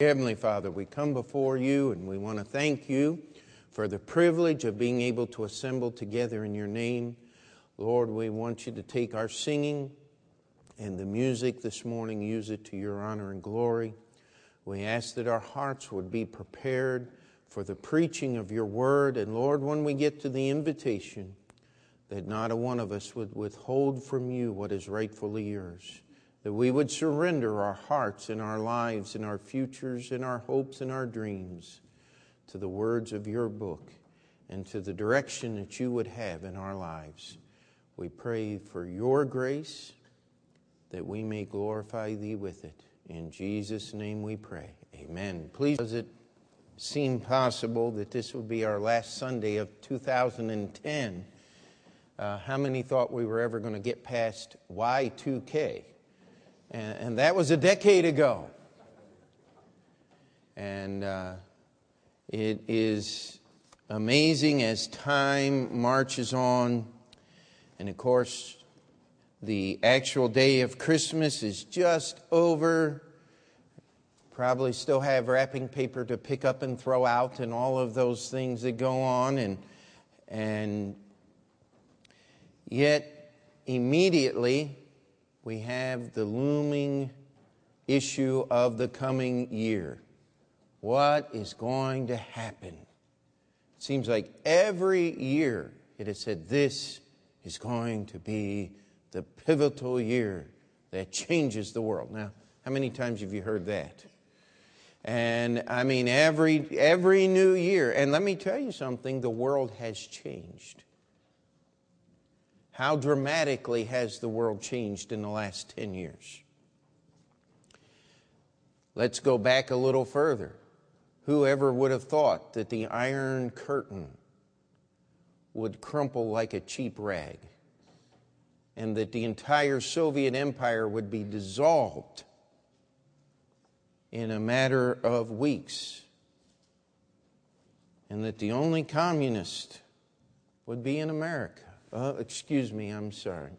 Heavenly Father, we come before you and we want to thank you for the privilege of being able to assemble together in your name. Lord, we want you to take our singing and the music this morning, use it to your honor and glory. We ask that our hearts would be prepared for the preaching of your word. And Lord, when we get to the invitation, that not a one of us would withhold from you what is rightfully yours. That we would surrender our hearts and our lives and our futures and our hopes and our dreams to the words of your book and to the direction that you would have in our lives. We pray for your grace that we may glorify thee with it. In Jesus' name we pray. Amen. Please, does it seem possible that this would be our last Sunday of 2010? Uh, how many thought we were ever going to get past Y2K? And, and, that was a decade ago. And uh, it is amazing as time marches on. And of course, the actual day of Christmas is just over. Probably still have wrapping paper to pick up and throw out, and all of those things that go on. And, and yet, immediately, we have the looming issue of the coming year. What is going to happen? It seems like every year it has said, This is going to be the pivotal year that changes the world. Now, how many times have you heard that? And I mean, every, every new year. And let me tell you something the world has changed. How dramatically has the world changed in the last 10 years? Let's go back a little further. Whoever would have thought that the Iron Curtain would crumple like a cheap rag? and that the entire Soviet empire would be dissolved in a matter of weeks, and that the only communist would be in America. Uh, excuse me, I'm sorry.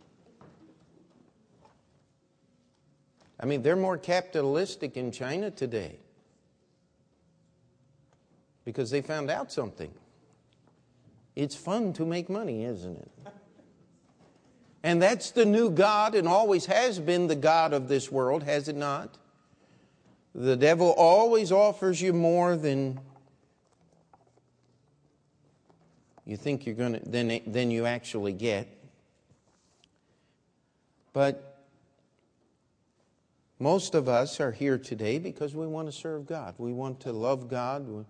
I mean, they're more capitalistic in China today because they found out something. It's fun to make money, isn't it? And that's the new God and always has been the God of this world, has it not? The devil always offers you more than you think you're going to, than, than you actually get. But most of us are here today because we want to serve God. We want to love God.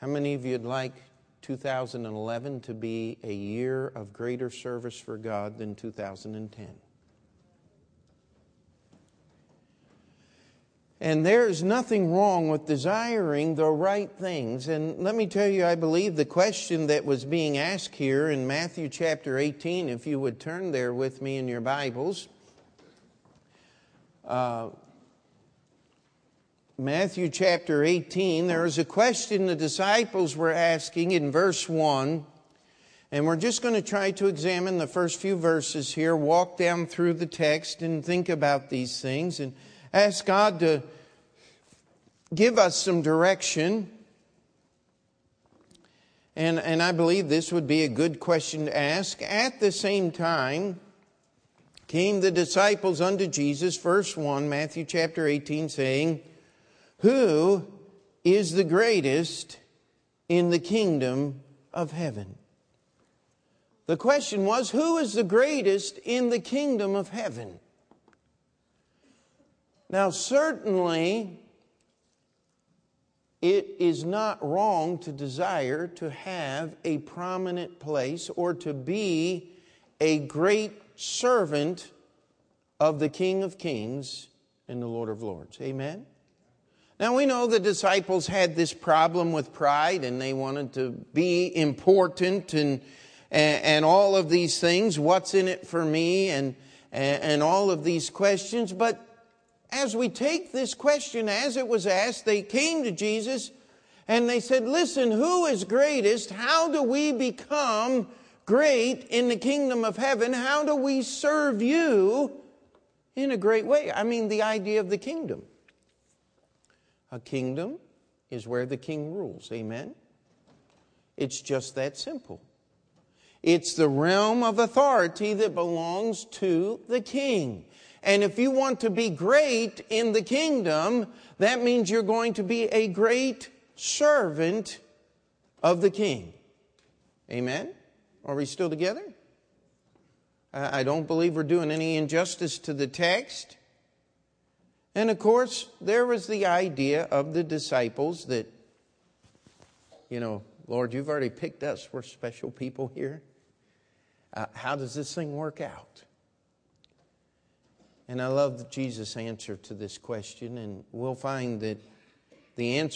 How many of you'd like 2011 to be a year of greater service for God than 2010. And there's nothing wrong with desiring the right things. And let me tell you, I believe the question that was being asked here in Matthew chapter 18, if you would turn there with me in your Bibles. Uh, Matthew chapter 18, there is a question the disciples were asking in verse 1. And we're just going to try to examine the first few verses here, walk down through the text, and think about these things and ask God to give us some direction. And, and I believe this would be a good question to ask. At the same time, came the disciples unto Jesus, verse 1, Matthew chapter 18, saying, who is the greatest in the kingdom of heaven? The question was, who is the greatest in the kingdom of heaven? Now, certainly, it is not wrong to desire to have a prominent place or to be a great servant of the King of Kings and the Lord of Lords. Amen? Now we know the disciples had this problem with pride and they wanted to be important and, and, all of these things. What's in it for me? And, and all of these questions. But as we take this question as it was asked, they came to Jesus and they said, Listen, who is greatest? How do we become great in the kingdom of heaven? How do we serve you in a great way? I mean, the idea of the kingdom. A kingdom is where the king rules. Amen? It's just that simple. It's the realm of authority that belongs to the king. And if you want to be great in the kingdom, that means you're going to be a great servant of the king. Amen? Are we still together? I don't believe we're doing any injustice to the text. And of course, there was the idea of the disciples that, you know, Lord, you've already picked us. We're special people here. Uh, how does this thing work out? And I love Jesus' answer to this question, and we'll find that the answer